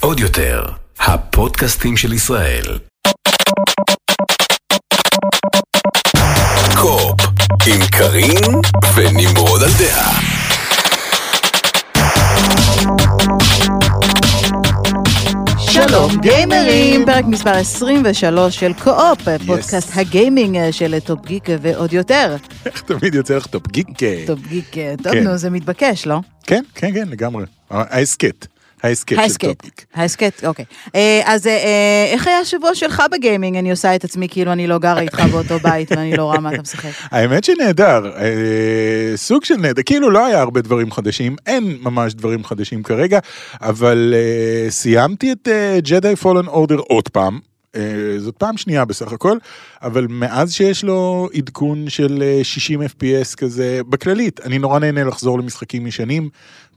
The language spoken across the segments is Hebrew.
עוד יותר, הפודקאסטים של ישראל. Co-Op, עם קארין ונמרוד על דעה. שלום גיימרים, פרק מספר 23 של Co-Op, פודקאסט הגיימינג אה, של טופ גיק ועוד יותר. איך תמיד יוצא לך טופ גיק? טופ גיק, אה, טוב כן. נו זה מתבקש, לא? כן, כן, כן, לגמרי. ההסכת. ההסכת של ההסכת, טופ גיק. ההסכת, אוקיי. אה, אז אה, אה, איך היה השבוע שלך בגיימינג? אני עושה את עצמי כאילו אני לא גרה איתך באותו בית ואני לא רואה מה אתה משחק. האמת שנהדר, סוג של נהדר, כאילו לא היה הרבה דברים חדשים, אין ממש דברים חדשים כרגע, אבל סיימתי את Jedi Fallen Order עוד פעם. אה, זאת פעם שנייה בסך הכל, אבל מאז שיש לו עדכון של אה, 60 FPS כזה, בכללית, אני נורא נהנה לחזור למשחקים ישנים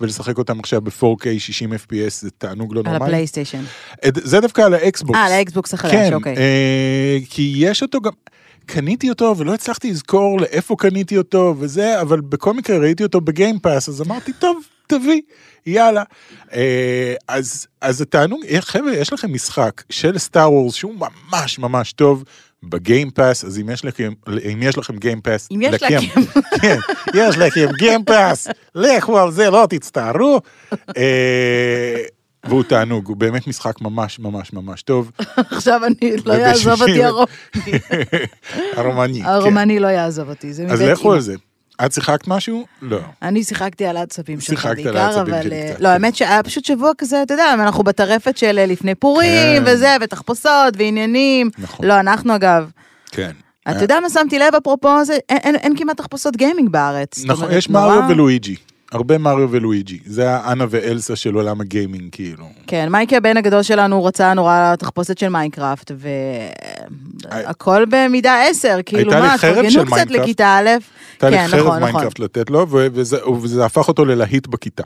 ולשחק אותם עכשיו ב-4K 60 FPS, זה תענוג לא על נורמלי. הפלייסטיישן. את- זה דווקא על האקסבוקס. אה, על האקסבוקס החדש, כן, אוקיי. אה, כי יש אותו גם, קניתי אותו ולא הצלחתי לזכור לאיפה קניתי אותו וזה, אבל בכל מקרה ראיתי אותו ב Game Pass, אז אמרתי, טוב, תביא, יאללה. אה, אז, אז התענוג, אה, חבר'ה, יש לכם משחק של סטאר וורס שהוא ממש ממש טוב. ב Game Pass, אז אם יש לכם, אם יש לכם Game Pass, אם יש לכם. כן, יש לכם גיימפאס, לכו על זה, לא תצטערו. אה, והוא תענוג, הוא באמת משחק ממש ממש ממש טוב. עכשיו אני לא וב- יעזוב אותי הרומני. הרומני, כן. הרומני לא יעזוב אותי, זה אז לכו. על זה. את שיחקת משהו? לא. אני שיחקתי על העצבים שלך שיחקת על בעיקר, העצבים אבל... שלי אה, קצת, לא, כן. האמת שהיה פשוט שבוע כזה, אתה יודע, אנחנו בטרפת של אה, לפני פורים, כן. וזה, ותחפושות, ועניינים. נכון. לא, אנחנו אגב. כן. אתה יודע מה שמתי לב אפרופו זה? אין- כמעט תחפושות גיימינג בארץ. נכון, יש מריו ולואיג'י. הרבה מריו ולואיג'י. זה האנה ואלסה של עולם הגיימינג, כאילו. כן, מייקי הבן הגדול שלנו רצה נורא תחפושת של מיינקראפט, והכל במידה עשר, כאילו לי מה, של קצת. לכיתה א', הייתה לי כן, חרב נכון, נכון. מיינקראפט לתת לו, ו- וזה- וזה הפך אותו ללהיט בכיתה.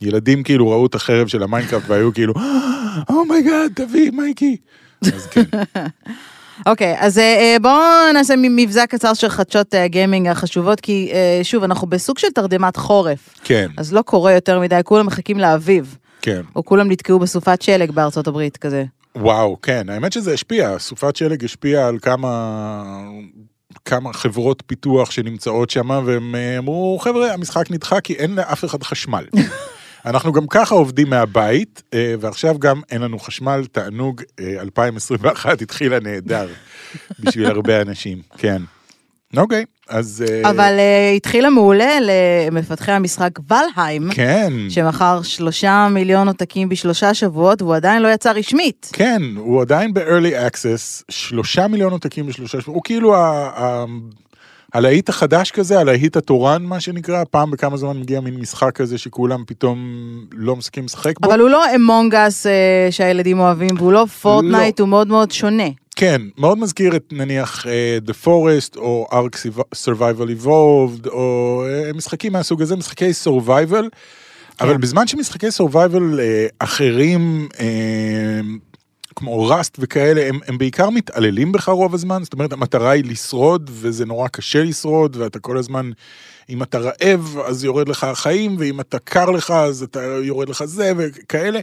ילדים כאילו ראו את החרב של המיינקראפט והיו כאילו, oh my god, תביא, מייקי. אז כן. אוקיי, אז אה, אה, בואו נעשה מבזק קצר של חדשות אה, גיימינג החשובות, כי אה, שוב, אנחנו בסוג של תרדמת חורף, כן, אז לא קורה יותר מדי, כולם מחכים לאביב, כן. או כולם נתקעו בסופת שלג בארצות הברית כזה. וואו, כן, האמת שזה השפיע, סופת שלג השפיעה על כמה, כמה חברות פיתוח שנמצאות שם, והם אה, אמרו, חבר'ה, המשחק נדחה כי אין לאף אחד חשמל. אנחנו גם ככה עובדים מהבית, אה, ועכשיו גם אין לנו חשמל, תענוג, אה, 2021 התחילה נהדר בשביל הרבה אנשים, כן. אוקיי, אז... אה, אבל אה, התחילה מעולה למפתחי המשחק ולהיים, כן, שמכר שלושה מיליון עותקים בשלושה שבועות, והוא עדיין לא יצא רשמית. כן, הוא עדיין ב-early access, שלושה מיליון עותקים בשלושה שבועות, הוא כאילו ה- הלהיט החדש כזה, הלהיט התורן מה שנקרא, פעם בכמה זמן מגיע מין משחק כזה שכולם פתאום לא מסכים לשחק בו. אבל הוא לא אמונג אס שהילדים אוהבים, והוא לא פורטנייט, הוא מאוד מאוד שונה. כן, מאוד מזכיר את נניח אה, The Forest או Ark Survival Evolved או אה, משחקים מהסוג הזה, משחקי survival, אבל בזמן שמשחקי survival אה, אחרים, אה, כמו ראסט וכאלה, הם, הם בעיקר מתעללים בך רוב הזמן, זאת אומרת המטרה היא לשרוד וזה נורא קשה לשרוד ואתה כל הזמן, אם אתה רעב אז יורד לך החיים ואם אתה קר לך אז אתה יורד לך זה וכאלה.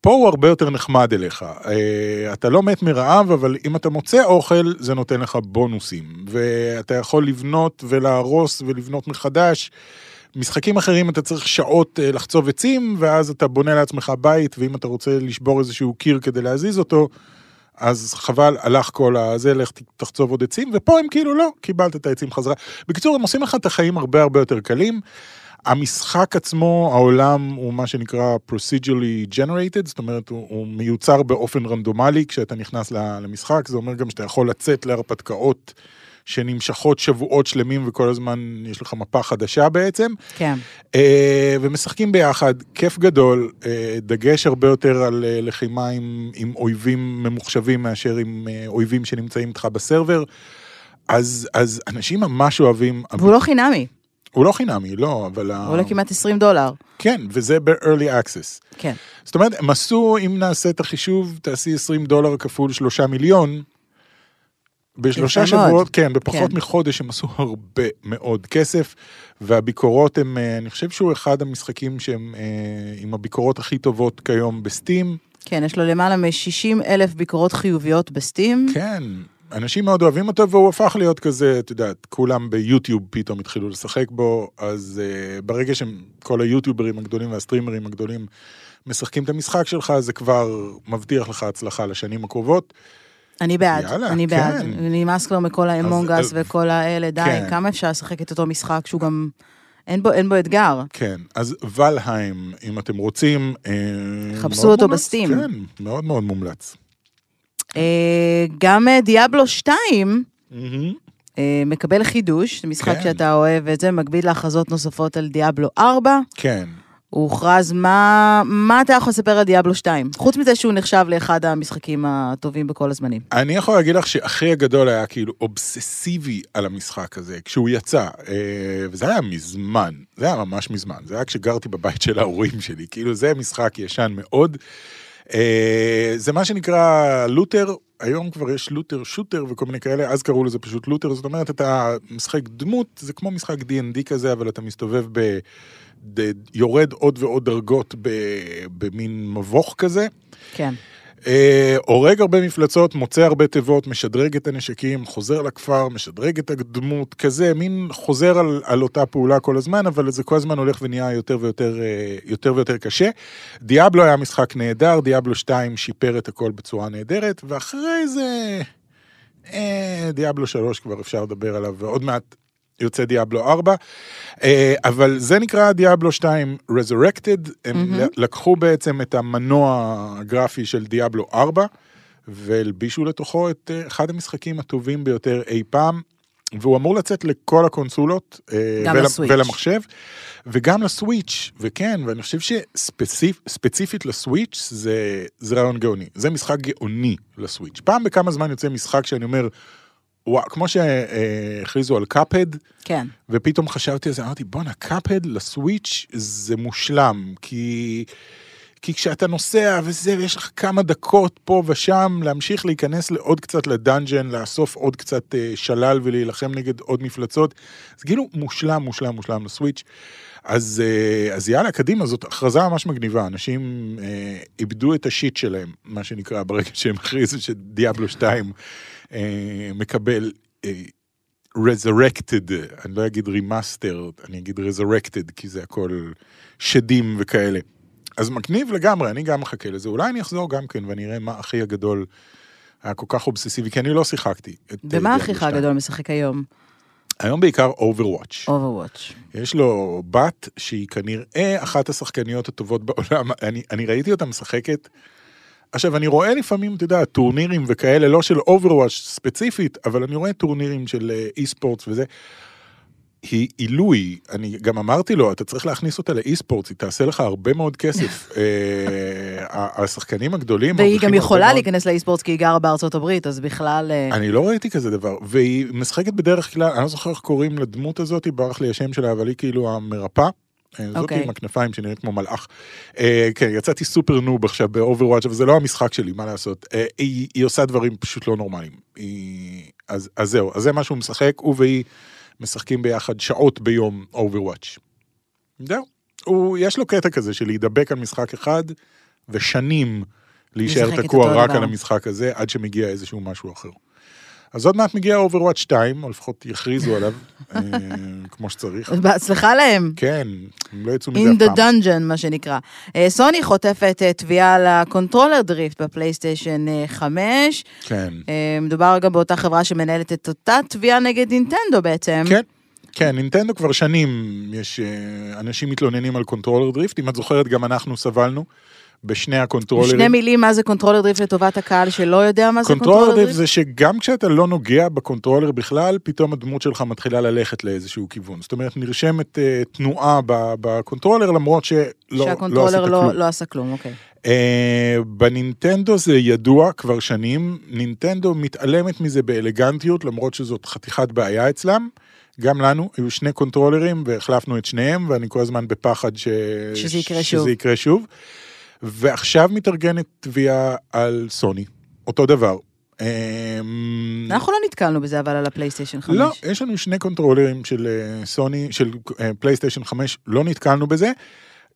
פה הוא הרבה יותר נחמד אליך. אה, אתה לא מת מרעב, אבל אם אתה מוצא אוכל, זה נותן לך בונוסים. ואתה יכול לבנות ולהרוס ולבנות מחדש. משחקים אחרים אתה צריך שעות אה, לחצוב עצים, ואז אתה בונה לעצמך בית, ואם אתה רוצה לשבור איזשהו קיר כדי להזיז אותו, אז חבל, הלך כל הזה, לך תחצוב עוד עצים, ופה הם כאילו לא, קיבלת את העצים חזרה. בקיצור, הם עושים לך את החיים הרבה הרבה יותר קלים. המשחק עצמו, העולם הוא מה שנקרא procedurally generated, זאת אומרת, הוא, הוא מיוצר באופן רנדומלי כשאתה נכנס למשחק, זה אומר גם שאתה יכול לצאת להרפתקאות שנמשכות שבועות שלמים וכל הזמן יש לך מפה חדשה בעצם. כן. אה, ומשחקים ביחד, כיף גדול, אה, דגש הרבה יותר על אה, לחימה עם, עם אויבים ממוחשבים מאשר עם אויבים שנמצאים איתך בסרבר. אז, אז אנשים ממש אוהבים, והוא לא חינמי, הוא לא חינמי, לא, אבל... הוא עולה כמעט 20 דולר. כן, וזה ב-early access. כן. זאת אומרת, הם עשו, אם נעשה את החישוב, תעשי 20 דולר כפול 3 מיליון, בשלושה. שבועות, כן, בפחות כן. מחודש הם עשו הרבה מאוד כסף, והביקורות הם, אה, אני חושב שהוא אחד המשחקים שהם אה, עם הביקורות הכי טובות כיום בסטים. כן, יש לו למעלה מ-60 אלף ביקורות חיוביות בסטים. כן, אנשים מאוד אוהבים אותו, והוא הפך להיות כזה, את יודעת, כולם ביוטיוב פתאום התחילו לשחק בו, אז uh, ברגע שכל היוטיוברים הגדולים והסטרימרים הגדולים משחקים את המשחק שלך, זה כבר מבטיח לך הצלחה לשנים הקרובות. אני בעד, יאללה, אני בעד. כן. נמאס כבר מכל האמונגס וכל האלה, די, כן. כמה אפשר לשחק את אותו משחק שהוא גם... אין בו, אין בו אתגר. כן, אז ולהיים, אם אתם רוצים... אה, חפשו אותו מומלץ, בסטים. כן, מאוד מאוד מומלץ. אה, גם דיאבלו 2 מהמם. אה, מקבל חידוש, זה משחק כן. שאתה אוהב את זה, מקביל להכרזות נוספות על דיאבלו 4. כן. הוא הוכרז, מה, מה אתה יכול לספר על דיאבלו 2? חוץ מזה שהוא נחשב לאחד המשחקים הטובים בכל הזמנים. אני יכול להגיד לך שאחי הגדול היה כאילו אובססיבי על המשחק הזה כשהוא יצא, אה, וזה היה מזמן, זה היה ממש מזמן, זה היה כשגרתי בבית של ההורים שלי, כאילו זה משחק ישן מאוד. אה, זה מה שנקרא looter, היום כבר יש looter shooter וכל מיני כאלה, אז קראו לזה פשוט looter, זאת אומרת אתה משחק דמות, זה כמו משחק D&D כזה, אבל אתה מסתובב ב... יורד עוד ועוד דרגות במין מבוך כזה. כן. אה, הורג הרבה מפלצות, מוצא הרבה תיבות, משדרג את הנשקים, חוזר לכפר, משדרג את הדמות, כזה, מין חוזר על, על אותה פעולה כל הזמן, אבל זה כל הזמן הולך ונהיה יותר ויותר, אה, יותר ויותר קשה. דיאבלו היה משחק נהדר, דיאבלו 2 שיפר את הכל בצורה נהדרת, ואחרי זה... אה, דיאבלו 3 כבר אפשר לדבר עליו, ועוד מעט יוצא דיאבלו 4. אה, אבל זה נקרא דיאבלו 2 Resurrected, הם מהמם. לקחו בעצם את המנוע הגרפי של דיאבלו 4, והלבישו לתוכו את אה, אחד המשחקים הטובים ביותר אי פעם, והוא אמור לצאת לכל הקונסולות, אה, גם לסוויץ'. ולמחשב, וגם לסוויץ', וכן, ואני חושב שספציפית לסוויץ' זה, זה רעיון גאוני, זה משחק גאוני לסוויץ'. פעם בכמה זמן יוצא משחק שאני אומר, וואו, כמו שהכריזו על קאפד, כן. ופתאום חשבתי על זה, אמרתי, בואנה, קאפד לסוויץ' זה מושלם, כי... כי כשאתה נוסע וזה, ויש לך כמה דקות פה ושם, להמשיך להיכנס לעוד קצת לדאנג'ן, לאסוף עוד קצת אה, שלל ולהילחם נגד עוד מפלצות, זה כאילו מושלם, מושלם, מושלם לסוויץ'. אז, אה, אז יאללה, קדימה, זאת הכרזה ממש מגניבה, אנשים אה, איבדו את השיט שלהם, מה שנקרא, ברגע שהם הכריזו שדיאבלו 2 אה, מקבל אה, resurrected, אני לא אגיד remastered, אני אגיד resurrected, כי זה הכל שדים וכאלה. אז מגניב לגמרי, אני גם מחכה לזה. אולי אני אחזור גם כן ואני אראה מה אחי הגדול היה כל כך אובססיבי, כי אני לא שיחקתי. אה, ומה אחיך 2. הגדול משחק היום? היום בעיקר Overwatch. Overwatch. יש לו בת שהיא כנראה אחת השחקניות הטובות בעולם, אני, אני ראיתי אותה משחקת. עכשיו, אני רואה לפעמים, אתה יודע, טורנירים וכאלה, לא של Overwatch ספציפית, אבל אני רואה טורנירים של אי ספורטס וזה. היא עילוי, אני גם אמרתי לו, אתה צריך להכניס אותה לאי ספורטס, היא תעשה לך הרבה מאוד כסף. אה, השחקנים הגדולים... והיא גם יכולה. להיכנס לאי-ספורטס כי היא גרה בארצות הברית, אז בכלל... אה, אני לא ראיתי כזה דבר, והיא משחקת בדרך כלל, אני לא זוכר איך קוראים לדמות הזאת, ברח לי השם שלה, אבל היא כאילו המרפאה. אה, זאת אוקיי. עם הכנפיים שנראית כמו מלאך. אה, כן, יצאתי super noob עכשיו ב Overwatch, אבל זה לא המשחק שלי, מה לעשות. אה, היא, עושה דברים פשוט לא נורמליים. אז, אז זהו, אז זה מה שהוא משחק, הוא והיא משחקים ביחד שעות ביום Overwatch. זהו. יש לו קטע כזה של להידבק על משחק אחד, ושנים להישאר תקוע רק. על המשחק הזה, עד שמגיע איזשהו משהו אחר. אז עוד מעט מגיע Overwatch 2, או לפחות יכריזו עליו, אה, כמו שצריך. בהצלחה להם. כן, הם לא יצאו מזה In אף the dungeon, מה שנקרא. אה, סוני חוטפת אה, תביעה על ה controller drift בפלייסטיישן אה, 5. כן, מדובר גם באותה חברה שמנהלת את אותה תביעה נגד נינטנדו בעצם. כן. כן, נינטנדו כבר שנים, יש אנשים מתלוננים על controller drift, אם את זוכרת, גם אנחנו סבלנו בשני הקונטרולרים. שני מילים מה זה controller drift לטובת הקהל שלא יודע מה זה controller controller drift drift. זה שגם כשאתה לא נוגע בקונטרולר בכלל, פתאום הדמות שלך מתחילה ללכת לאיזשהו כיוון. זאת אומרת, נרשמת אה, תנועה בקונטרולר, למרות שלא לא שהקונטרולר עשית לא, כלום. לא עשה כלום, אוקיי. אה, בנינטנדו זה ידוע כבר שנים, נינטנדו מתעלמת מזה באלגנטיות, למרות שזאת חתיכת בעיה אצלם. גם לנו, היו שני קונטרולרים והחלפנו את שניהם, ואני כל הזמן בפחד ש... שזה יקרה שזה שוב. יקרה שוב. ועכשיו מתארגנת תביעה על סוני, אותו דבר. אמ, אנחנו לא נתקלנו בזה, אבל על הפלייסטיישן 5. לא, יש לנו שני קונטרולרים של אה, סוני, של אה, פלייסטיישן 5, לא נתקלנו בזה.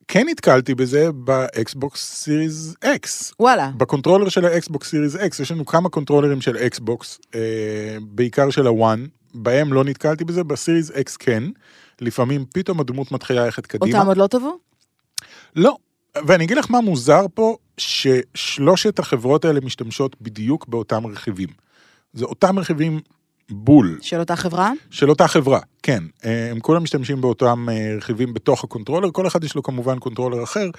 כן נתקלתי בזה באקסבוקס Series X. וואלה. בקונטרולר של האקסבוקס Series X, יש לנו כמה קונטרולרים של אקסבוקס, אה, בעיקר של ה One, בהם לא נתקלתי בזה, ב Series X כן. לפעמים פתאום הדמות מתחילה ללכת קדימה. אותם עוד לא תבעו? לא. ואני אגיד לך מה מוזר פה, ששלושת החברות האלה משתמשות בדיוק באותם רכיבים. זה אותם רכיבים בול. של אותה חברה? של אותה חברה, כן. אה, הם כולם משתמשים באותם אה, רכיבים בתוך הקונטרולר, כל אחד יש לו כמובן קונטרולר אחר.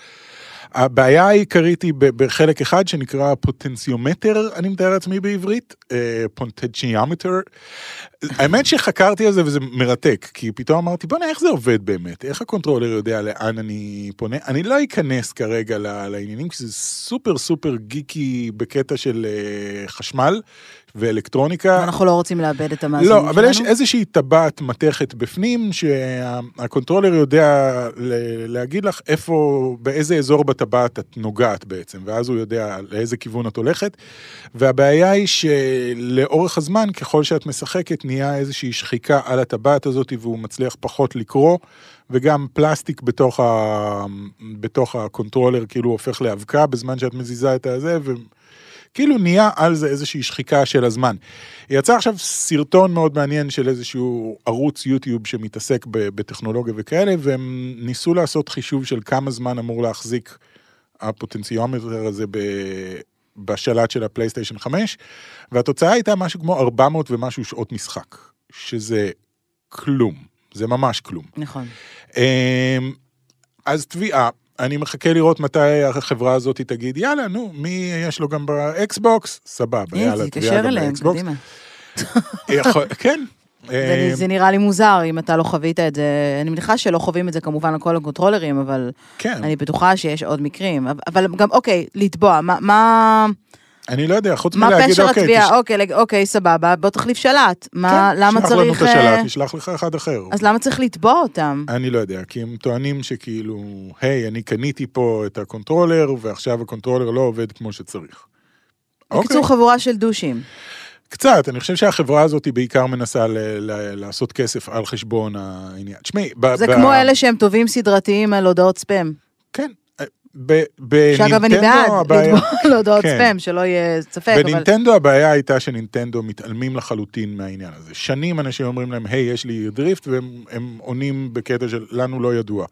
הבעיה העיקרית היא בחלק אחד שנקרא פוטנציומטר, אני מתאר לעצמי בעברית, פוטנציומטר. האמת שחקרתי על זה וזה מרתק, כי פתאום אמרתי, בוא'נה, איך זה עובד באמת? איך הקונטרולר יודע לאן אני פונה? אני לא אכנס כרגע לעניינים, כי זה סופר סופר גיקי בקטע של אה, חשמל. ואלקטרוניקה. אנחנו לא רוצים לאבד את המאזינים שלנו. לא, אבל יש איזושהי טבעת מתכת בפנים, שהקונטרולר יודע להגיד לך איפה, באיזה אזור בטבעת את נוגעת בעצם, ואז הוא יודע לאיזה כיוון את הולכת. והבעיה היא שלאורך הזמן, ככל שאת משחקת, נהיה איזושהי שחיקה על הטבעת הזאת, והוא מצליח פחות לקרוא. וגם פלסטיק בתוך, ה... בתוך הקונטרולר כאילו הופך לאבקה בזמן שאת מזיזה את הזה, כאילו נהיה על זה איזושהי שחיקה של הזמן. יצא עכשיו סרטון מאוד מעניין של איזשהו ערוץ יוטיוב שמתעסק בטכנולוגיה וכאלה, והם ניסו לעשות חישוב של כמה זמן אמור להחזיק הפוטנציומטר הזה ב... בשלט של הפלייסטיישן 5, והתוצאה הייתה משהו כמו 400 ומשהו שעות משחק, שזה כלום, זה ממש כלום. נכון. אמ, אז תביעה, אני מחכה לראות מתי החברה הזאת תגיד, יאללה, נו, מי יש לו גם באקסבוקס? סבבה, יאללה, תתקשר אליהם, קדימה. כן. זה נראה לי מוזר אם אתה לא חווית את זה, אני מניחה שלא חווים את זה כמובן על כל הקונטרולרים, אבל כן. אני בטוחה שיש עוד מקרים. אבל גם, אוקיי, לתבוע, מה... אני לא יודע, חוץ מלהגיד, אוקיי... מה פשר התביעה? אוקיי, אוקיי, סבבה, בוא תחליף שלט. מה, כן, למה צריך... לנו את אה, השלט, ישלח לך אחד אחר. אז למה צריך לתבוע אותם? אני לא יודע, כי הם טוענים שכאילו, היי, אני קניתי פה את הקונטרולר, ועכשיו הקונטרולר לא עובד כמו שצריך. בקיצור, אוקיי. חבורה של דושים. קצת, אני חושב שהחברה הזאת היא בעיקר מנסה ל- ל- לעשות כסף על חשבון העניין. תשמעי, ב- זה ב- כמו אלה שהם טובים סדרתיים על הודעות ספאם. כן, ב- שאגב, אני בעד הבעיה... לתבוע על הודעות כן. ספאם, שלא יהיה ספק, אבל... בנינטנדו הבעיה הייתה שנינטנדו מתעלמים לחלוטין מהעניין הזה. שנים אנשים אומרים להם, היי, יש לי דריפט, והם הם עונים בקטע של לנו לא ידוע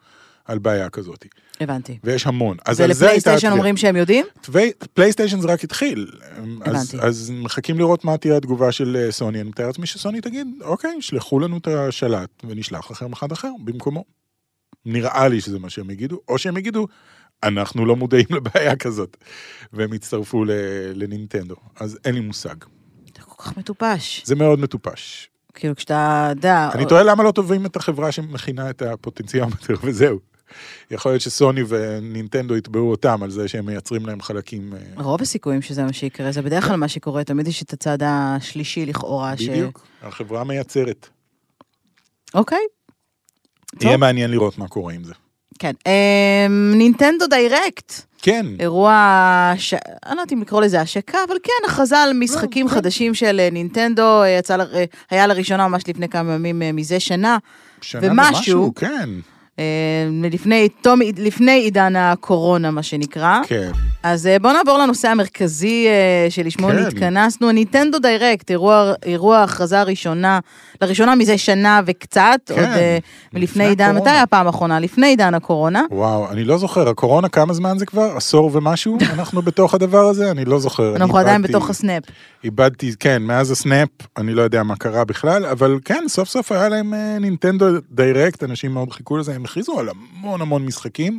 על בעיה כזאת. הבנתי. ויש המון. אז על זה הייתה... ולפלייסטיישן. אומרים שהם יודעים? פלייסטיישן זה רק התחיל. אז, הבנתי. אז מחכים לראות מה תהיה התגובה של אה, סוני. אני מתאר לעצמי שסוני תגיד, אוקיי, שלחו לנו את השלט ונשלח לכם אחד אחר במקומו. נראה לי שזה מה שהם יגידו, או שהם יגידו, אנחנו לא מודעים לבעיה כזאת, והם יצטרפו ל- לנינטנדו. אז אין לי מושג. אתה כל כך מטופש. זה מאוד מטופש. כאילו, כשאתה יודע... אני תוהה למה לא תובעים את החברה שמכינה את הפוטנציומטר וזהו. יכול להיות שסוני ונינטנדו יתבעו אותם על זה שהם מייצרים להם חלקים. אה, רוב הסיכויים שזה מה שיקרה, זה בדרך כלל מה שקורה, תמיד יש את הצד השלישי לכאורה, ש... בדיוק, החברה מייצרת. אוקיי, יהיה. מעניין לראות מה קורה עם זה. כן. אמ, Nintendo Direct, כן, אירוע, ש... אני לא יודעת אם לקרוא לזה השקה, אבל כן, הכרזה על משחקים כן. חדשים של אה, נינטנדו, אה, יצא, ל- אה, היה לראשונה ממש לפני כמה ימים אה, מזה שנה, שנה ומשהו. כן, אה, לפני, תום, לפני עידן הקורונה, מה שנקרא. כן. אז אה, בואו נעבור לנושא המרכזי אה, שלשמו כן. נתכנסנו, Nintendo Direct, אירוע ההכרזה הראשונה, לראשונה מזה שנה וקצת, כן, עוד אה, מלפני לפני עידן. מתי הפעם האחרונה? לפני עידן הקורונה. וואו, אני לא זוכר, הקורונה כמה זמן זה כבר? עשור ומשהו? אנחנו בתוך הדבר הזה? אני לא זוכר. אנחנו עדיין איבדתי- בתוך ה snap. איבדתי, כן, מאז ה snap, אני לא יודע מה קרה בכלל, אבל כן, סוף סוף היה להם אה, נינטנדו Direct, אנשים מאוד חיכו לזה, הם הכריזו על המון המון משחקים.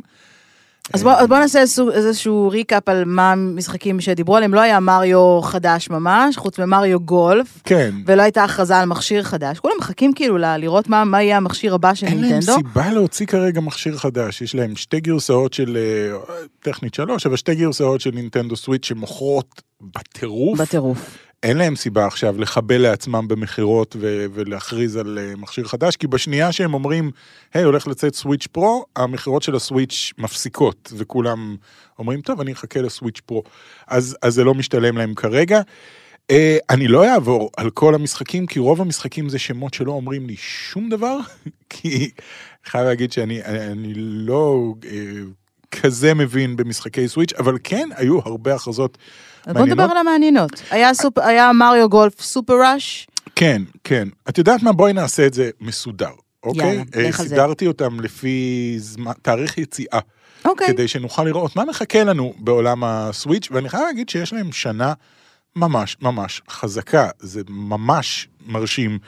אז בואו בוא נעשה איזשהו, איזשהו recap על מה המשחקים שדיברו עליהם. לא היה מריו חדש ממש, חוץ ממריו גולף, כן, ולא הייתה הכרזה על מכשיר חדש. כולם מחכים כאילו לראות מה, מה יהיה המכשיר הבא של אין להם נינטנדו. סיבה להוציא כרגע מכשיר חדש, יש להם שתי גרסאות של, אה, טכנית שלוש, אבל שתי גרסאות של נינטנדו סוויץ' שמוכרות בטירוף. בטירוף. אין להם סיבה עכשיו לחבל לעצמם במכירות ולהכריז על אה, מכשיר חדש, כי בשנייה שהם אומרים, היי, הולך לצאת סוויץ' פרו, המכירות של הסוויץ' מפסיקות, וכולם אומרים, טוב, אני אחכה לסוויץ' פרו. אז, אז זה לא משתלם להם כרגע. אה, אני לא אעבור על כל המשחקים, כי רוב המשחקים זה שמות שלא אומרים לי שום דבר, כי חייב להגיד שאני אני, לא אה, כזה מבין במשחקי סוויץ', אבל כן, היו הרבה הכרזות בוא נדבר על המעניינות. היה, סופ... היה מריו גולף סופר ראש. כן, כן. את יודעת מה? בואי נעשה את זה מסודר, אוקיי? יאללה, אה, לך על זה. סידרתי אותם לפי זמן, תאריך יציאה, אוקיי. כדי שנוכל לראות מה מחכה לנו בעולם הסוויץ', ואני חייב להגיד שיש להם שנה ממש ממש חזקה, זה ממש מרשים.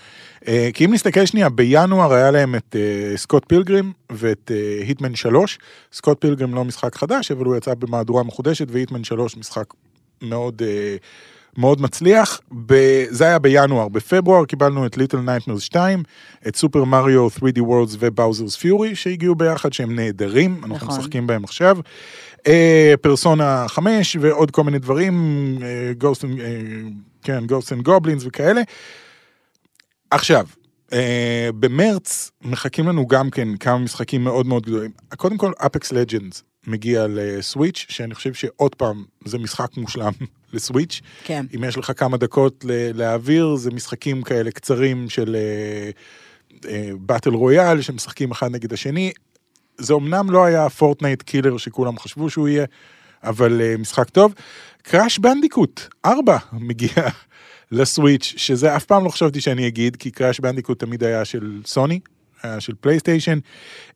אה, כי אם נסתכל שנייה, בינואר היה להם את אה, Scott Pilgrim ואת Hitman 3. Scott Pilgrim לא משחק חדש, אבל הוא יצא במהדורה מחודשת, ו Hitman 3 משחק מאוד... אה, מאוד מצליח, ב- זה היה בינואר, בפברואר קיבלנו את Little Nightmares 2, את Super Mario 3D Worlds ו Bowser's Fury שהגיעו ביחד, שהם נהדרים, אנחנו נכון. משחקים בהם עכשיו. אה, פרסונה 5 ועוד כל מיני דברים, Ghost, כן, Ghost and Goblins וכאלה. עכשיו, אה, במרץ מחכים לנו גם כן כמה משחקים מאוד מאוד גדולים. קודם כל, Apex Legends מגיע לסוויץ', שאני חושב שעוד פעם, זה משחק מושלם לסוויץ'. כן. אם יש לך כמה דקות להעביר, זה משחקים כאלה קצרים של battle royale, שמשחקים אחד נגד השני. זה אמנם לא היה Fortnite killer שכולם חשבו שהוא יהיה, אבל אה, משחק טוב. Crash Bandicoot 4 מגיע לסוויץ', שזה אף פעם לא חשבתי שאני אגיד, כי Crash Bandicoot תמיד היה של סוני, של פלייסטיישן.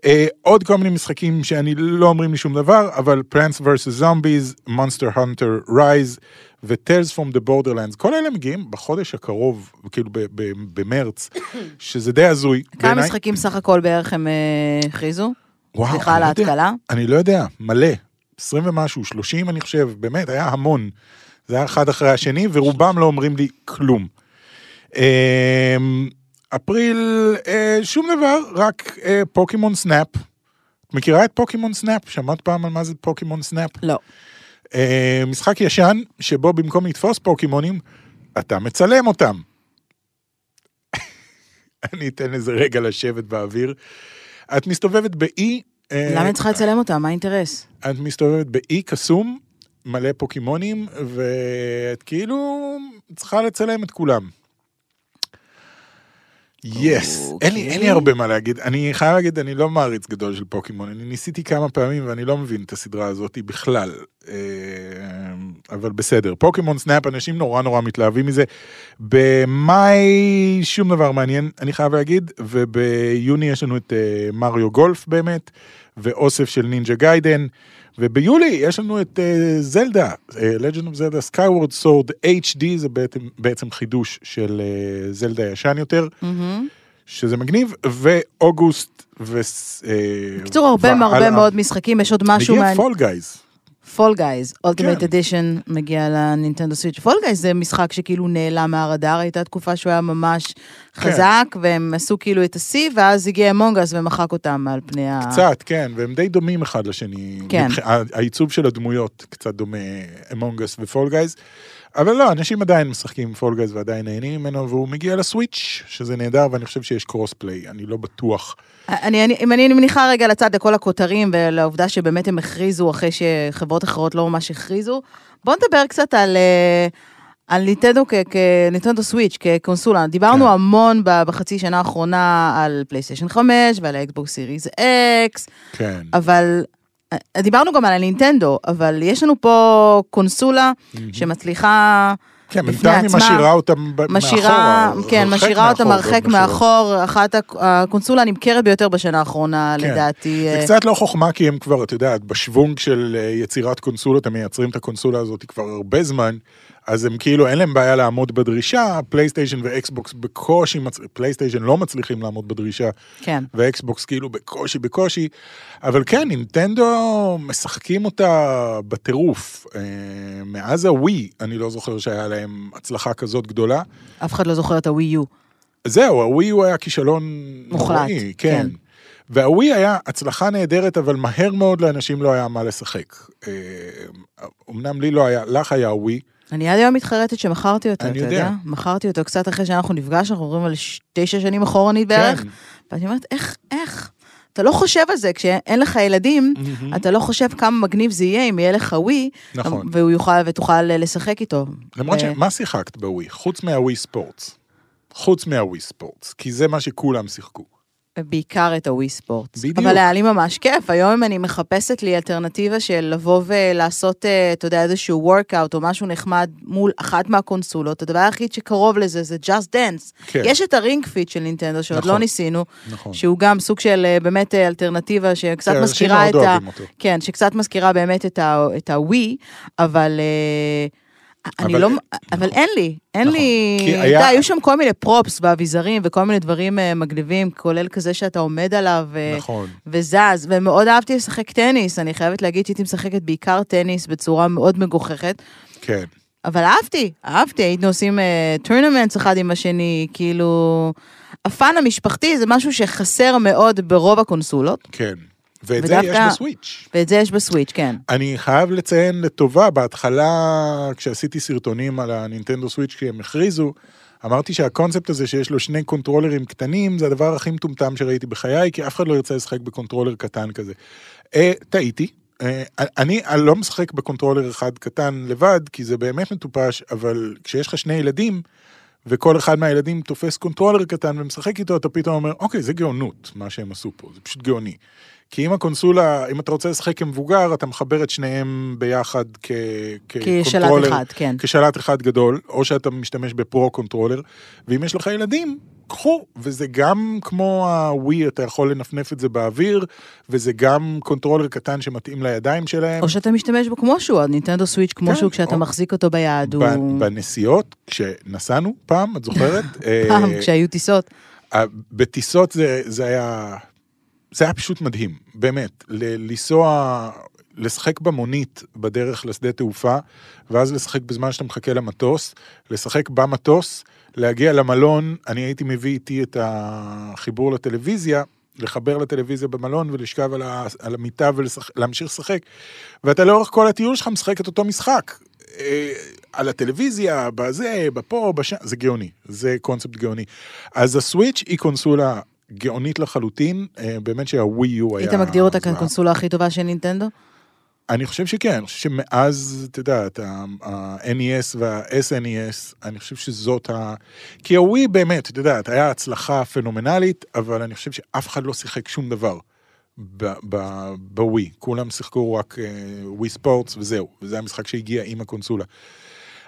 אה, עוד כל מיני משחקים שאני לא אומרים לי שום דבר, אבל Plants vs Zombies, Monster Hunter Rise ו Tales from the Borderlands, כל אלה מגיעים בחודש הקרוב, כאילו ב- ב- במרץ, שזה די הזוי. כמה. משחקים סך הכל בערך הם אה, הכריזו? וואו, סליחה על אני לא יודע. ההתקלה. אני לא יודע, מלא. 20 ומשהו, 30 אני חושב, באמת, היה המון. זה היה אחד אחרי השני, ורובם לא אומרים לי כלום. אפריל, אה, שום דבר, רק אה, פוקימון Snap. את מכירה את פוקימון Snap? שמעת פעם על מה זה פוקימון Snap? לא. אה, משחק ישן, שבו במקום לתפוס פוקימונים, אתה מצלם אותם. אני אתן לזה רגע לשבת באוויר. את מסתובבת באי... אה, למה אני צריכה לצלם אותם? מה האינטרס? את מסתובבת באי קסום, מלא פוקימונים, ואת כאילו צריכה לצלם את כולם. Yes, אוקיי. אין לי, אין לי הרבה מה להגיד. אני חייב להגיד, אני לא מעריץ גדול של פוקימון. אני ניסיתי כמה פעמים ואני לא מבין את הסדרה הזאת בכלל. אה, אבל בסדר. פוקימון Snap, אנשים נורא נורא מתלהבים מזה. במאי שום דבר מעניין, אני חייב להגיד, וביוני יש לנו את אה, מריו גולף באמת, ואוסף של Ninja Gaiden. וביולי יש לנו את uh, זלדה, uh, Legend of Zelda Skyward Sword HD, זה בעצם, בעצם חידוש של uh, זלדה ישן יותר, מהמם. שזה מגניב, ואוגוסט ו... אה, בקיצור, הרבה. הרבה מאוד משחקים, יש עוד משהו מעניין. Fall Guys. Fall Guys, Ultimate כן. Edition, מגיע לנינטנדו סוויץ'. Fall Guys זה משחק שכאילו נעלם מהרדאר, הייתה תקופה שהוא היה ממש כן. חזק, והם עשו כאילו את השיא, ואז הגיע Among Us ומחק אותם על פני ה... קצת, כן, והם די דומים אחד לשני. כן. מבח- העיצוב של הדמויות קצת דומה, Among Us ו Fall Guys. אבל לא, אנשים עדיין משחקים Fall Guys ועדיין נהנים ממנו, והוא מגיע לסוויץ', שזה נהדר, ואני חושב שיש cross play, אני לא בטוח. אני, אני, אם אני מניחה רגע לצד לכל הכותרים ולעובדה שבאמת הם הכריזו אחרי שחברות אחרות לא ממש הכריזו, בואו נדבר קצת על, אה, על נינטנדו, כנינטנדו סוויץ' כקונסולה. דיברנו כן. המון בחצי שנה האחרונה על פלייסטיישן 5 ועל האקסבוקס Series X, כן. אבל דיברנו גם על הנינטנדו, אבל יש לנו פה קונסולה שמצליחה... כן, בינתיים היא עצמה, משאירה אותם משאירה, מאחורה. כן, הרחק משאירה מאחור, לא משאירה. מאחור, אחת הק- הקונסולה הנמכרת ביותר בשנה האחרונה, כן. לדעתי. זה אה, קצת לא חוכמה, כי הם כבר, את יודעת, בשוונג של אה, יצירת קונסולות, הם מייצרים את הקונסולה הזאת כבר הרבה זמן, אז הם כאילו, אין להם בעיה לעמוד בדרישה, פלייסטיישן ואקסבוקס בקושי, מצ... פלייסטיישן לא מצליחים לעמוד בדרישה, כן. ואקסבוקס כאילו בקושי בקושי, אבל כן, נינטנדו משחקים אותה בטירוף. אה, מאז הווי, אני לא זוכר שהיה להם הצלחה כזאת גדולה. אף אחד לא זוכר את הווי יו. זהו, הווי הוא היה כישלון מוחלט, נוראי, כן. כן. והווי היה הצלחה נהדרת, אבל מהר מאוד לאנשים לא היה מה לשחק. אה, אמנם לי לא היה, לך היה ווי, אני עד היום מתחרטת שמכרתי אותו, אתה יודע. יודע? מכרתי אותו קצת אחרי שאנחנו נפגשנו, אנחנו מדברים על תשע שנים אחורנית בערך. כן. ואני אומרת, איך, איך? אתה לא חושב על זה, כשאין לך ילדים, אתה לא חושב כמה מגניב זה יהיה אם יהיה לך ווי, נכון. והוא יוכל, ותוכל לשחק איתו. למרות ו- שמה שיחקת ב Wii? חוץ מה Wii Sports. חוץ מה Wii Sports, כי זה מה שכולם שיחקו. בעיקר את ה Wii Sport. בדיוק. אבל היה לי ממש כיף, היום אם אני מחפשת לי אלטרנטיבה של לבוא ולעשות, אה, אתה יודע, איזשהו workout או משהו נחמד מול אחת מהקונסולות, הדבר היחיד שקרוב לזה זה Just Dance. כן. יש את ה Ring Fit של נינטנדו שעוד נכון. לא ניסינו, נכון. שהוא גם סוג של אה, באמת אה, אלטרנטיבה שקצת כן, מזכירה את ה... אותו. כן, שקצת מזכירה באמת את ה- את הווי, אבל... אה, אני לא, אבל אין לי, אין נכון. לי, אתה יודע, היו שם כל מיני פרופס ואביזרים וכל מיני דברים אה, מגניבים, כולל כזה שאתה עומד עליו אה, נכון. וזז, ומאוד אהבתי לשחק טניס, אני חייבת להגיד שהייתי משחקת בעיקר טניס בצורה מאוד מגוחכת, כן. אבל אהבתי, אהבתי, היינו עושים tournaments אחד עם השני, כאילו, הפאן המשפחתי זה משהו שחסר מאוד ברוב הקונסולות, כן. ואת זה יש בסוויץ'. ואת זה יש בסוויץ', כן. אני חייב לציין לטובה, בהתחלה, כשעשיתי סרטונים על הנינטנדו סוויץ', כי הם הכריזו, אמרתי שהקונספט הזה שיש לו שני קונטרולרים קטנים, זה הדבר הכי מטומטם שראיתי בחיי, כי אף אחד לא ירצה לשחק בקונטרולר קטן כזה. אה, טעיתי. אה, אני, אני לא משחק בקונטרולר אחד קטן לבד, כי זה באמת מטופש, אבל כשיש לך שני ילדים, וכל אחד מהילדים תופס קונטרולר קטן ומשחק איתו, אתה פתאום אומר, אוקיי, זה גאונות, מה שהם עשו פה, זה פשוט גאוני. כי אם הקונסולה, אם אתה רוצה לשחק כמבוגר, אתה מחבר את שניהם ביחד כ... כשלט אחד, כן. כשלט אחד גדול, או שאתה משתמש ב Pro Controller, ואם יש לך ילדים, קחו, וזה גם כמו הווי, אתה יכול לנפנף את זה באוויר, וזה גם קונטרולר קטן שמתאים לידיים שלהם. או שאתה משתמש בו כמו שהוא, הנינטנדו סוויץ' כמו כן, שהוא, כשאתה או- מחזיק אותו ביד, הוא... בנסיעות, כשנסענו פעם, את זוכרת? אה, פעם, כשהיו טיסות. בטיסות זה, זה היה, זה היה פשוט מדהים, באמת, ל- לנסוע, לשחק במונית בדרך לשדה תעופה, ואז לשחק בזמן שאתה מחכה למטוס, לשחק במטוס, להגיע למלון, אני הייתי מביא איתי את החיבור לטלוויזיה, לחבר לטלוויזיה במלון ולשכב על, ה, על המיטה ולהמשיך לשחק, ואתה לאורך כל הטיול שלך משחק את אותו משחק. אה, על הטלוויזיה, בזה, בפה, בשם, זה גאוני, זה קונספט גאוני. אז הסוויץ' היא קונסולה גאונית לחלוטין, אה, באמת שהווי יו היה... היית מגדיר אותה. כקונסולה הכי טובה של נינטנדו? אני חושב שכן, אני חושב שמאז, את ה-NES וה-SNES, אני חושב שזאת ה... כי הווי באמת, אתה יודע, היה הצלחה פנומנלית, אבל אני חושב שאף אחד לא שיחק שום דבר בווי. כולם שיחקו רק ווי ספורטס וזהו, וזה המשחק שהגיע עם הקונסולה.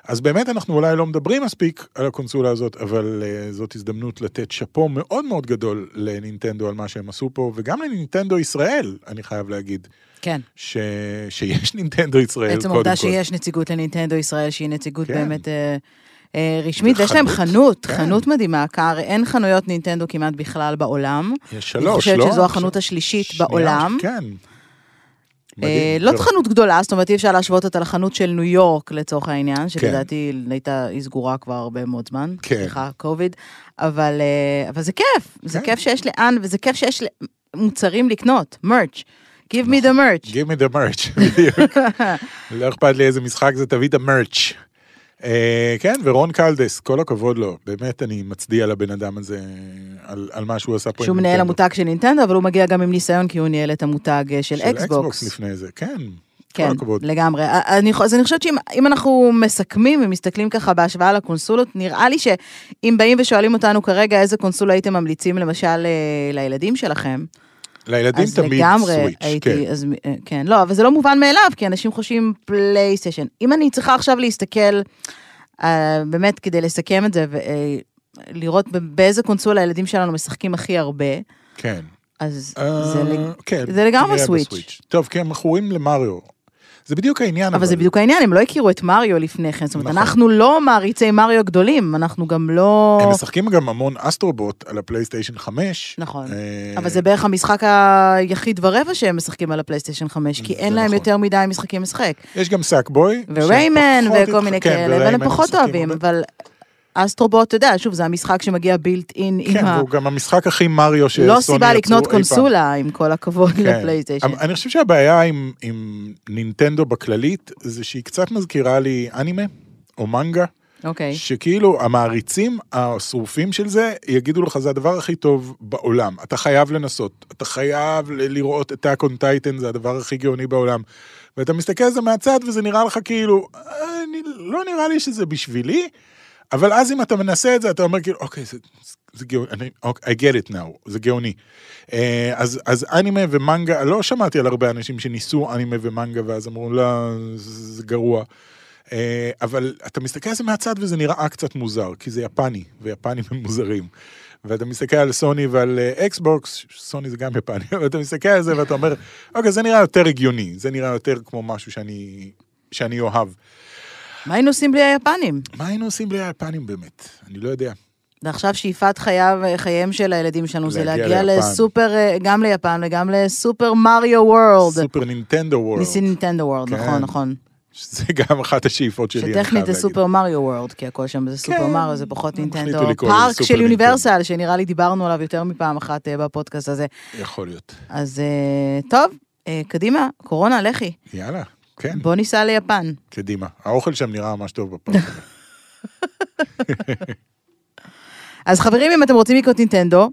אז באמת אנחנו אולי לא מדברים מספיק על הקונסולה הזאת, אבל uh, זאת הזדמנות לתת שאפו מאוד מאוד גדול לנינטנדו על מה שהם עשו פה, וגם לנינטנדו ישראל, אני חייב להגיד. כן. ש... שיש נינטנדו ישראל, בעצם קודם העובדה כל. שיש נציגות לנינטנדו ישראל, שהיא נציגות כן. באמת אה, רשמית, ויש להם חנות, כן. חנות מדהימה, כי אין חנויות נינטנדו כמעט בכלל בעולם. יש שלוש, אני חושבת לא? שזו החנות השלישית שנייה, בעולם. כן. אה, מדהים. לא. חנות גדולה, זאת אומרת אי אפשר להשוות אותה לחנות של ניו יורק לצורך העניין, כן. שלדעתי הייתה, היא סגורה כבר הרבה מאוד זמן, כן. סליחה, קוביד, אבל, אה, אבל זה כיף, זה כן. כיף שיש לאן, וזה כיף שיש מוצרים לקנות, מרץ'. Give נכון. me the merch. Give me the merch, בדיוק. לא אכפת לי איזה משחק זה, תביא את המרץ'. אה, כן, ורון קלדס, כל הכבוד לו, באמת אני מצדיע לבן אדם הזה על, על מה שהוא עשה פה. שהוא מנהל. המותג של נינטנדו, אבל הוא מגיע גם עם ניסיון, כי הוא ניהל את המותג אה, של של אקסבוקס. לפני זה, כן. כן. לגמרי. אני, אז אני חושבת שאם אם אנחנו מסכמים ומסתכלים ככה בהשוואה לקונסולות, נראה לי שאם באים ושואלים אותנו כרגע איזה קונסולה הייתם ממליצים למשל אה, לילדים שלכם, לילדים תמיד לגמרי סוויץ', הייתי, כן. אז אה, כן, לא, אבל זה לא מובן מאליו, כי אנשים חושבים פלייסטיישן. אם אני צריכה עכשיו להסתכל, אה, באמת כדי לסכם את זה, ולראות באיזה קונסולה הילדים שלנו משחקים הכי הרבה, כן. אז אה, זה, לג- כן, זה לגמרי סוויץ'. בסוויץ'. טוב, כי הם מכורים למריו. זה בדיוק העניין. אבל זה בדיוק העניין, הם לא הכירו את מריו לפני כן, זאת אומרת, נכון. אנחנו לא מעריצי מריו גדולים, אנחנו גם לא... הם משחקים גם המון אסטרובוט על הפלייסטיישן 5. נכון. אה, אבל זה בערך המשחק היחיד ורבע שהם משחקים על הפלייסטיישן 5, כי אין להם נכון. יותר מדי משחקים לשחק. יש גם סאקבוי. וריימן וכל מיני כן, כאלה, והם וריימן פחות אוהבים. אבל אסטרובוט, אתה יודע, שוב, זה המשחק שמגיע built in עם כן, ה... והוא גם המשחק הכי מריו שסוני לא יצרו סיבה לקנות אי פעם. קונסולה, עם כל הכבוד כן. לפלייסטיישן. אני חושב שהבעיה עם, עם נינטנדו בכללית, זה שהיא קצת מזכירה לי אנימה, או מנגה. אוקיי. שכאילו המעריצים השרופים של זה יגידו לך זה הדבר הכי טוב בעולם. אתה חייב לנסות, אתה חייב לראות את Attack on Titan, זה הדבר הכי גאוני בעולם. ואתה מסתכל על זה מהצד וזה נראה לך כאילו, "אה, אני, לא נראה לי שזה בשבילי, אבל אז אם אתה מנסה את זה אתה אומר כאילו, אוקיי, זה, זה גאוני, אוקיי, I get it now, זה גאוני. אה, אז, אז אנימה ומנגה, לא שמעתי על הרבה אנשים שניסו אנימה ומנגה ואז אמרו לא, זה גרוע. אה, אבל אתה מסתכל על זה מהצד וזה נראה קצת מוזר, כי זה יפני, ויפנים הם מוזרים. ואתה מסתכל על סוני ועל אה, אקסבוקס, סוני זה גם יפני, אבל אתה מסתכל על זה ואתה אומר, אוקיי, זה נראה יותר הגיוני, זה נראה יותר כמו משהו שאני, שאני אוהב. מה היינו עושים בלי היפנים? מה היינו עושים בלי היפנים באמת? אני לא יודע. ועכשיו שאיפת חייו, חייהם של הילדים שלנו זה להגיע ליפן. לסופר, אה, גם ליפן וגם לסופר מריו World. סופר נינטנדו World, ניסי נינטנדו World, כן. נכון, נכון. זה גם אחת השאיפות שלי, שטכנית זה. סופר מריו World, כי הכל שם זה סופר כן, מריו, זה פחות נינטנדו. פארק של. יוניברסל, שנראה לי דיברנו עליו יותר מפעם אחת אה, בפודקאסט הזה. יכול להיות. אז אה, טוב, קדימה, קורונה, לכי. יאללה, כן, בוא ניסע ליפן. קדימה. האוכל שם נראה ממש טוב הזה. אז חברים, אם אתם רוצים לקנות נינטנדו,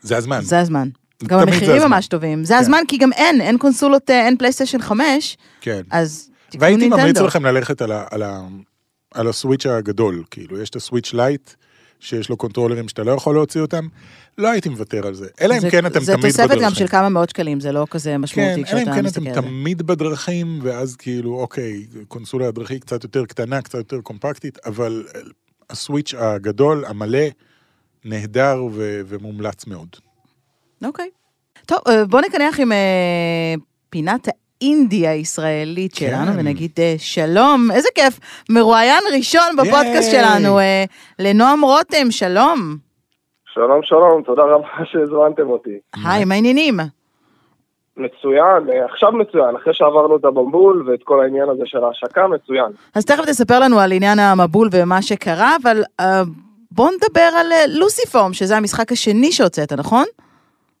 זה הזמן. זה הזמן. גם המחירים. ממש טובים. זה כן. הזמן כי גם אין, אין קונסולות, אה, אין פלייסטיישן 5, כן. אז תקנו והייתי ממליץ נינטנדו. לכם ללכת על הסוויץ' הגדול, כאילו, יש את הסוויץ' Lite, שיש לו קונטרולרים שאתה לא יכול להוציא אותם, לא הייתי מוותר על זה. אלא אם זה- כן אתם זה תמיד תוספת בדרכים. גם של כמה מאות שקלים, זה לא כזה כן, משמעותי אלא כשאתה אם כן מסתכל אתם על זה. תמיד בדרכים, ואז כאילו, אוקיי, קונסולה הדרכי קצת יותר קטנה, קצת יותר קומפקטית, אבל הסוויץ' הגדול, המלא, נהדר ו- ומומלץ מאוד. אוקיי. טוב, אה, בוא נקנח עם אה, פינת האינדי הישראלית כן. שלנו, ונגיד אה, שלום, איזה כיף, מרואיין ראשון בפודקאסט ייי. שלנו, אה, לנועם רותם, שלום. שלום שלום, תודה רבה שהזמנתם אותי. היי, מה העניינים? מצוין, אה, עכשיו מצוין, אחרי שעברנו את הבמבול ואת כל העניין הזה של ההשקה, מצוין. אז תכף תספר לנו על עניין המבול ומה שקרה, אבל אה, בוא נדבר על לוסיפורם, שזה המשחק השני שהוצאת, נכון?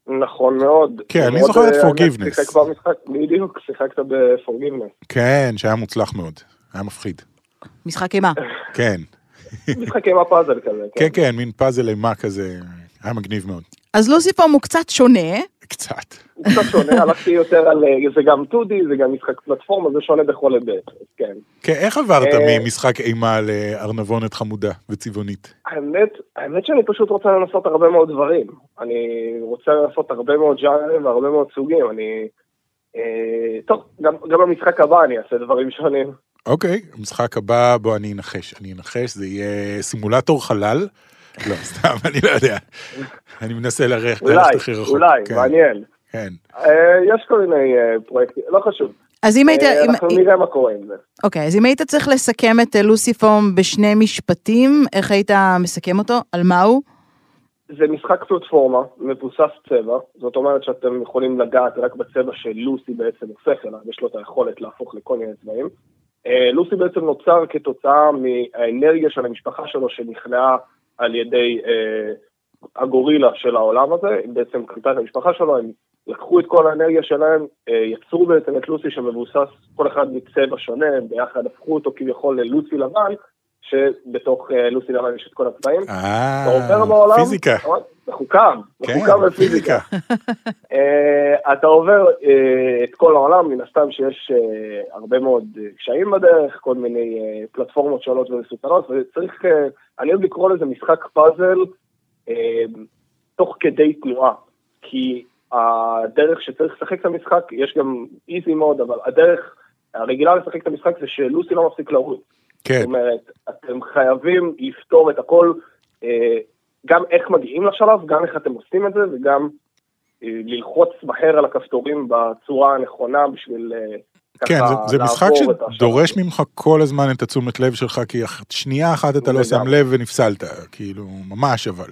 נכון מאוד. כן, אני זוכר את אה, Forgiveness. אני שיחק במשחק, בדיוק, שיחקת ב-Forgiveness. כן, שהיה מוצלח מאוד, היה מפחיד. משחק אימה. כן, משחק עם הפאזל כזה. כן, כן, מין פאזל אימה כזה, היה מגניב מאוד. אז לוסיפורם הוא קצת שונה, קצת. הוא קצת שונה, הלכתי יותר על, אה, זה גם 2D, זה גם משחק פלטפורמה, זה שונה בכל היבט, כן. כן, איך עברת אה, ממשחק אימה לארנבונת חמודה וצבעונית? האמת, האמת שאני פשוט רוצה לנסות הרבה מאוד דברים. אני רוצה לנסות הרבה מאוד ז'אנרים והרבה מאוד סוגים. אני... אה, טוב, גם, גם במשחק הבא אני אעשה דברים שונים. אוקיי, המשחק הבא, בוא אני אנחש. אני אנחש, זה יהיה סימולטור חלל? לא, סתם, אני לא יודע. אני מנסה ללכת אולי, הכי רחוק. אולי, כן, מעניין. כן. אה, יש כל מיני אה, פרויקטים, לא חשוב. אז אם היית... אה, אנחנו נראה מה קורה עם זה. אוקיי, אז אם היית צריך לסכם את לוסיפורם בשני משפטים, איך היית מסכם אותו? על מה הוא? זה משחק פלטפורמה, מבוסס צבע, זאת אומרת שאתם יכולים לגעת רק בצבע שלוסי בעצם הופך אליו, יש לו את היכולת להפוך לכל מיני צבעים. לוסי בעצם נוצר כתוצאה מהאנרגיה של המשפחה שלו שנכנעה על ידי אה, הגורילה של העולם הזה, היא בעצם קנתה את המשפחה שלו, הם לקחו את כל האנרגיה שלהם, אה, יצרו בעצם את לוסי שמבוסס כל אחד מצבע שונה, ביחד הפכו אותו כביכול ללוסי לבן, שבתוך אה, לוסי לבן יש את כל הצבעים. אתה עובר אה, בעולם, פיזיקה. מחוכם, כן, בפיזיקה. אה, אתה עובר את כל העולם, מן הסתם שיש הרבה מאוד קשיים בדרך, כל מיני פלטפורמות שונות ומסוכנות, וצריך, אני אוהב לקרוא לזה משחק פאזל תוך כדי תנועה, כי הדרך שצריך לשחק את המשחק, יש גם איזי מוד, אבל הדרך הרגילה לשחק את המשחק זה שלוסי לא מפסיק לרוץ. כן, זאת אומרת, אתם חייבים לפתור את הכל, אה, גם איך מגיעים לשלב, גם איך אתם עושים את זה, וגם אה, ללחוץ מהר על הכפתורים בצורה הנכונה בשביל אה, כן, זה- זה משחק. שדורש ממך כל הזמן את התשומת לב שלך, כי שנייה אחת אתה לא שם. לב ונפסלת, כאילו, ממש אבל.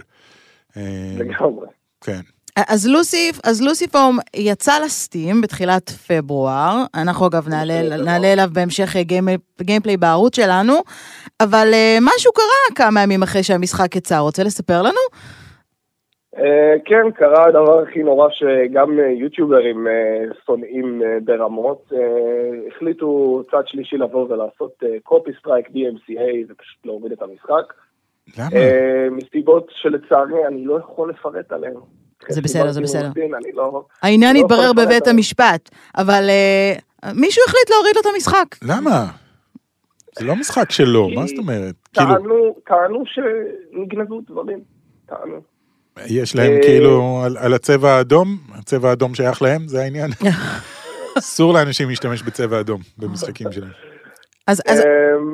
לגמרי. כן. אז לוסיף, אז לוסיפורם יצא לסטים בתחילת פברואר, אנחנו אגב נעלה, פברואר. נעלה אליו בהמשך אה, גיימ- גיימפליי בערוץ שלנו, אבל אה, משהו קרה כמה ימים אחרי שהמשחק יצא, רוצה לספר לנו? אה, כן, קרה הדבר הכי נורא שגם יוטיוברים שונאים ברמות. החליטו צד שלישי לבוא ולעשות copy strike, DMCA, ופשוט להוריד את המשחק. למה? מסיבות שלצערי אני לא יכול לפרט עליהן. זה בסדר, זה בסדר. אני לא... העניין לא יתברר לפרט בבית. המשפט, אבל אה, מישהו החליט להוריד לו את המשחק. למה? זה לא משחק שלו, מה זאת אומרת? כאילו, טענו, טענו שנגנבו דברים. טענו. יש להם אה, כאילו על- על הצבע האדום, הצבע האדום שייך להם, זה העניין. אסור לאנשים להשתמש בצבע אדום במשחקים שלהם. אז, אז,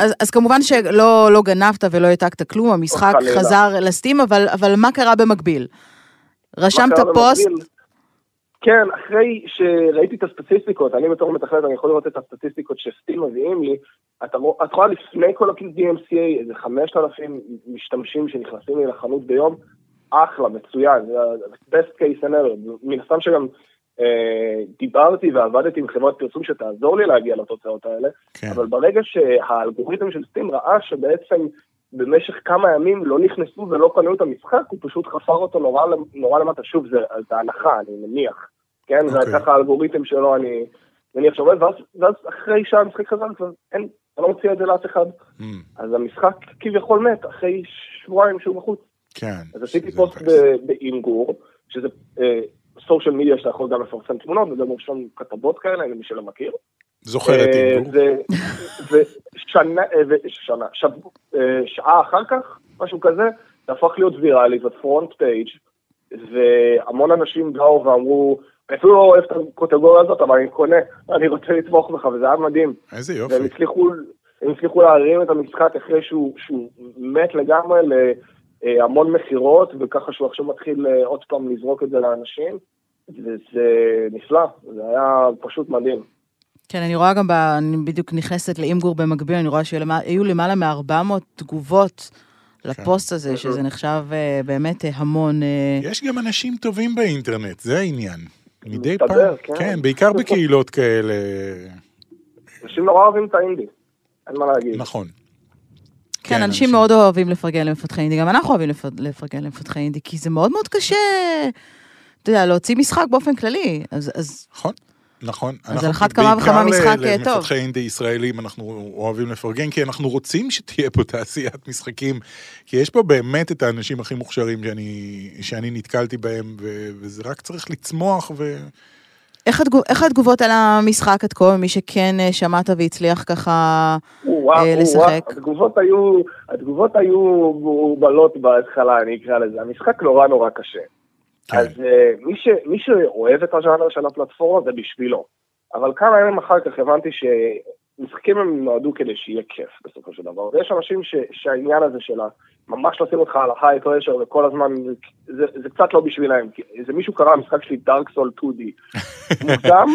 אז, אז כמובן שלא לא גנבת ולא העתקת כלום, המשחק. חזר לסטים, אבל, אבל מה קרה במקביל? רשמת פוסט, במקביל? כן, אחרי שראיתי את הסטטיסטיקות, אני בתור מתכנת, אני יכול לראות את הסטטיסטיקות שסטים מביאים לי, את רואה- את רואה לפני כל ה-DMCA איזה 5,000 משתמשים שנכנסים לי לחנות ביום, אחלה, מצוין, זה ה-best case scenario, מן הסתם שגם אה, דיברתי ועבדתי עם חברת פרסום שתעזור לי להגיע לתוצאות האלה, כן. אבל ברגע שהאלגוריתם של סטים ראה שבעצם במשך כמה ימים לא נכנסו ולא קנו את המשחק, הוא פשוט חפר אותו נורא, נורא למטה. שוב, זה, זה הנחה, אני מניח. כן, זה אוקיי. ככה האלגוריתם שלו, אני מניח שעובד, ואז, ואז אחרי שהמשחק חזר, כבר אין, אני לא מציע את זה לאף אחד. אממ, אז המשחק כביכול מת, אחרי שבועיים שהוא בחוץ. כן. אז עשיתי פוסט ב Imgur, שזה social media שאתה יכול גם לפרסם תמונות וגם לרשום כתבות כאלה, למי שלא מכיר. זוכר את אה, ושנה, אה, אה, שעה אחר כך, משהו כזה, זה הפך להיות ויראלי, זה front page, והמון אנשים באו ואמרו, אני אפילו לא אוהב את הקטגוריה הזאת, אבל אני קונה, אני רוצה לתמוך בך, וזה היה מדהים. איזה יופי. והם הצליחו, הם הצליחו להרים את המשחק אחרי שהוא, שהוא מת לגמרי להמון מכירות, וככה שהוא עכשיו מתחיל עוד פעם לזרוק את זה לאנשים, וזה נפלא, זה היה פשוט מדהים. כן, אני רואה גם, ב, אני בדיוק נכנסת לאימגור במקביל, אני רואה שהיו למעלה מ-400 תגובות לפוסט הזה, שזה נחשב אה, באמת אה, המון. אה, יש גם אנשים טובים באינטרנט, זה העניין. מדי פעם, כן. כן, בעיקר בקהילות כאלה, אנשים נורא אוהבים את האינדי, אין מה להגיד. נכון. כן, אנשים מאוד אוהבים לפרגן למפתחי אינדי, גם אנחנו אוהבים לפ- לפרגן למפתחי אינדי, כי זה מאוד מאוד קשה, אתה יודע, להוציא משחק באופן כללי. אז, אז נכון. אז על אחת כמה וכמה בעיקר משחק, ל- אה, טוב. למפתחי אינדי ישראלים אנחנו אוהבים לפרגן, כי אנחנו רוצים שתהיה פה תעשיית משחקים, כי יש פה באמת את האנשים הכי מוכשרים שאני, שאני נתקלתי בהם, ו, וזה רק צריך לצמוח, ו... איך, התגוב, איך התגובות על המשחק עד כה, מי שכן אה, שמעת והצליח ככה וואו, אה, וואו, לשחק? התגובות היו, התגובות היו מעורבלות בהתחלה, אני אקרא לזה. המשחק נורא נורא קשה. כן. אז אה, מי, ש, מי שאוהב את הז'אנר של הפלטפורמה זה בשבילו. אבל כמה ימים אחר כך הבנתי שמשחקים הם נועדו כדי שיהיה כיף בסופו של דבר. ויש אנשים ש, שהעניין הזה של ממש לשים אותך על ההיי פרשר וכל הזמן, זה, זה קצת לא בשבילם. איזה מישהו קרא משחק שלי דארק סול 2D. מוקדם,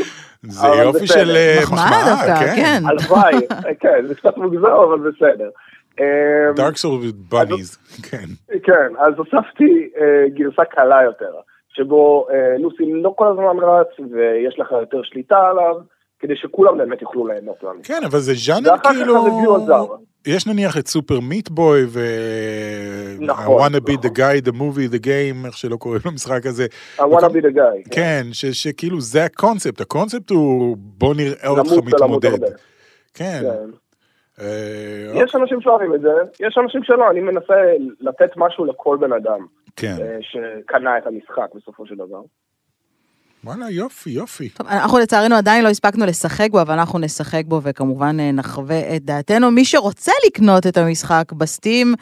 זה יופי בסדר. של אה, מחמאה כן. כן. הלוואי, כן, זה קצת מוגזם אבל בסדר. דארק סול בניז, כן. כן, אז הוספתי אה, גרסה קלה יותר, שבו אה, לוסי לא כל הזמן רץ ויש לך יותר שליטה עליו, כדי שכולם באמת יוכלו ליהנות מהמשחק. כן, אבל זה ז'אנר כאילו... יש נניח את סופר מיטבוי ו... נכון, I wanna be נכון. the guy, the movie, the game, איך שלא קוראים למשחק הזה. I wanna be the guy. כן, ש- שכאילו זה הקונספט, הקונספט הוא בוא נראה אותך מתמודד. הרבה. כן. אה, יש אנשים שאוהבים את זה, יש אנשים שלא, אני מנסה לתת משהו לכל בן אדם כן. אה, שקנה את המשחק בסופו של דבר. וואלה, יופי, יופי. טוב, אנחנו לצערנו עדיין לא הספקנו לשחק בו, אבל אנחנו נשחק בו וכמובן אה, נחווה את דעתנו. מי שרוצה לקנות את המשחק בסטים,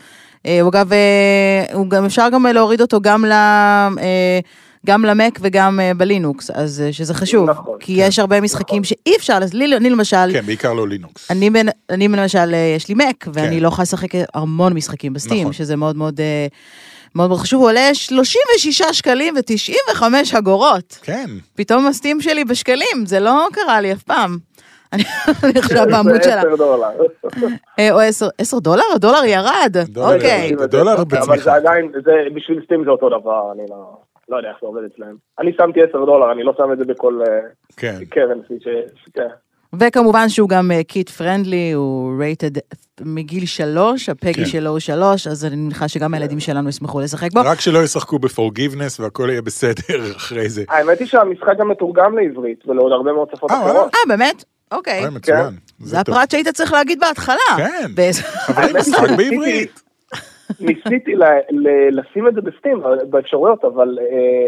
אה, הוא אגב, אה, הוא גם אפשר גם להוריד אותו גם ל... אה, גם למק וגם אה, בלינוקס, אז אה, שזה חשוב, נכון, כי כן, יש הרבה משחקים שאי אפשר, אז לי, אני למשל, כן, בעיקר לא לינוקס. אני, אני למשל, אה, יש לי מק, ואני כן. לא יכולה לשחק המון משחקים בסטים, נכון. שזה מאוד מאוד, מאוד מאוד חשוב, הוא עולה 36 שקלים ו-95 אגורות. כן. פתאום ה Steam שלי בשקלים, זה לא קרה לי אף פעם. אני עכשיו בעמוד זה שלה. 10 דולר. או 10 10 דולר? הדולר ירד. דולר אוקיי. דולר אבל בצמיחה. זה עדיין, זה, בשביל Steam זה אותו דבר, אני לא, לא יודע איך זה עובד אצלם. אני שמתי 10 דולר, אני לא שם את זה בכל אה, כן. כן. וכמובן שהוא גם kid friendly, הוא rated מגיל שלוש, הפגי כן. שלו הוא שלוש, אז אני מניחה שגם הילדים שלנו ישמחו לשחק בו. רק שלא ישחקו בפורגיבנס והכל יהיה בסדר אחרי זה. האמת היא שהמשחק גם מתורגם לעברית ולעוד הרבה מאוד שפות אה? אחרות. אה, באמת? אוקיי. מצוין. זה טוב. הפרט שהיית צריך להגיד בהתחלה. כן. חברים, משחק בעברית. ניסיתי ל- ל- לשים את זה בסטים, באפשרויות, אבל אה,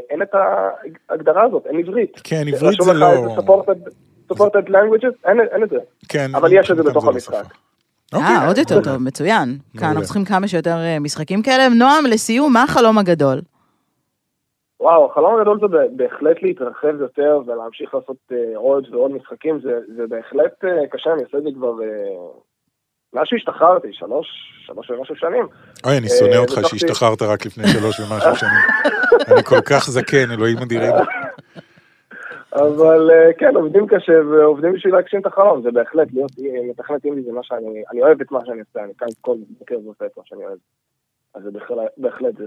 אין את ההגדרה הזאת, אין עברית. כן, עברית זה לא- supported- supported languages, אין אין את זה. כן. אבל יש את זה בתוך המשחק. אוקיי. אה, עוד יותר. טוב, מצוין. כאן. אנחנו צריכים כמה שיותר אה, משחקים כאלה. נועם, לסיום, מה החלום הגדול? וואו, החלום הגדול זה בהחלט להתרחב יותר ולהמשיך לעשות אה, עוד ועוד משחקים, זה, זה בהחלט אה, קשה, אני עושה את זה כבר מאז שהשתחררתי, שלוש, שלוש ומשהו שנים. אוי, אני שונא אה, אותך שהשתחררת רק לפני שלוש ומשהו שנים. אני כל כך זקן, אלוהים אדירים. אבל אה, כן, עובדים קשה ועובדים בשביל להגשים את החלום, זה בהחלט, להיות מתכנת אינדי זה מה שאני, אני אוהב את מה שאני עושה, אני קם כל בוקר ועושה את מה שאני אוהב. אז זה בהחלט, זה.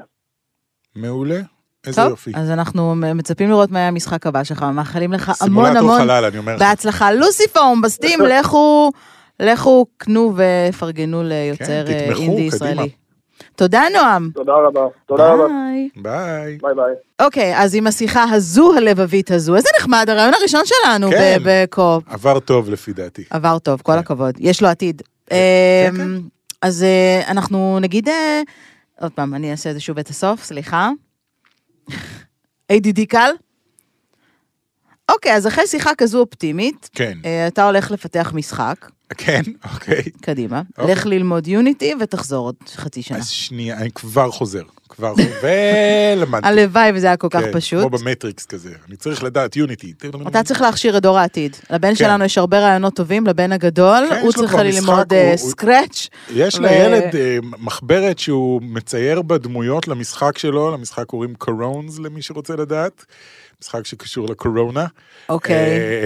מעולה. איזה טוב, יופי. אז אנחנו מצפים לראות מה יהיה המשחק הבא שלך, מאחלים לך המון סימולטור המון חלל, אני אומר לך. בהצלחה. לוסיפורם, ב Steam, לכו, לכו, קנו ופרגנו ליוצר כן, אה, תתמכו, אינדי קדימה. ישראלי. תודה, נועם. תודה רבה, תודה רבה, ביי. ביי. ביי ביי. אוקיי, אז עם השיחה הזו, הלבבית הזו, איזה נחמד, הרעיון הראשון שלנו כן. ב- בקו-אופ. עבר טוב לפי דעתי. עבר טוב, כל כן. הכבוד. יש לו עתיד. כן, אמ, כן. אז אה, אנחנו נגיד, אה, עוד פעם, אני אעשה את זה שוב את הסוף, סליחה. ADD קל? אוקיי, אז אחרי שיחה כזו אופטימית, כן, אה, אתה הולך לפתח משחק, כן, אוקיי. קדימה, אוקיי. לך ללמוד יוניטי ותחזור עוד חצי שנה. אז שנייה, אני כבר חוזר. כבר. ולמדתי. הלוואי וזה היה כל כך כן, פשוט. כמו במטריקס כזה. אני צריך לדעת, יוניטי. אתה צריך להכשיר את דור העתיד. לבן שלנו יש הרבה רעיונות טובים, לבן הגדול, כן, הוא יש צריך ללמוד סקרץ'. יש ו- לילד אה, מחברת שהוא מצייר בדמויות למשחק שלו, למשחק קוראים קורונס למי שרוצה לדעת. משחק שקשור לקורונה. אוקיי,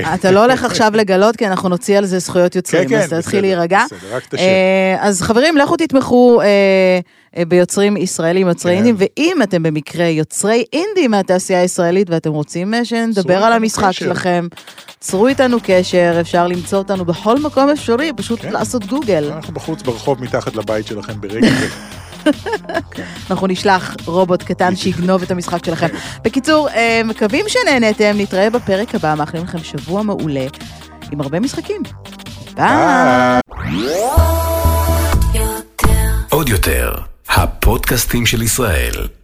אה, אתה לא הולך עכשיו לגלות, כי אנחנו נוציא על זה זכויות יוצרים, כן, אז כן, תתחיל בסדר, להירגע. בסדר, רק השם. אה, אז חברים, לכו תתמכו אה, ביוצרים ישראלים, יוצרי כן. אינדים, ואם אתם במקרה יוצרי אינדי מהתעשייה הישראלית ואתם רוצים שנדבר על המשחק. שלכם, צרו איתנו קשר, אפשר למצוא אותנו בכל מקום אפשרי, פשוט כן. לעשות גוגל. אנחנו בחוץ ברחוב מתחת לבית שלכם ברגע. אנחנו נשלח רובוט קטן שיגנוב את המשחק שלכם. בקיצור, אה, מקווים שנהנתם, נתראה בפרק הבא, מאחלים לכם שבוע מעולה עם הרבה משחקים. ביי. עוד יותר, הפודקאסטים של ישראל.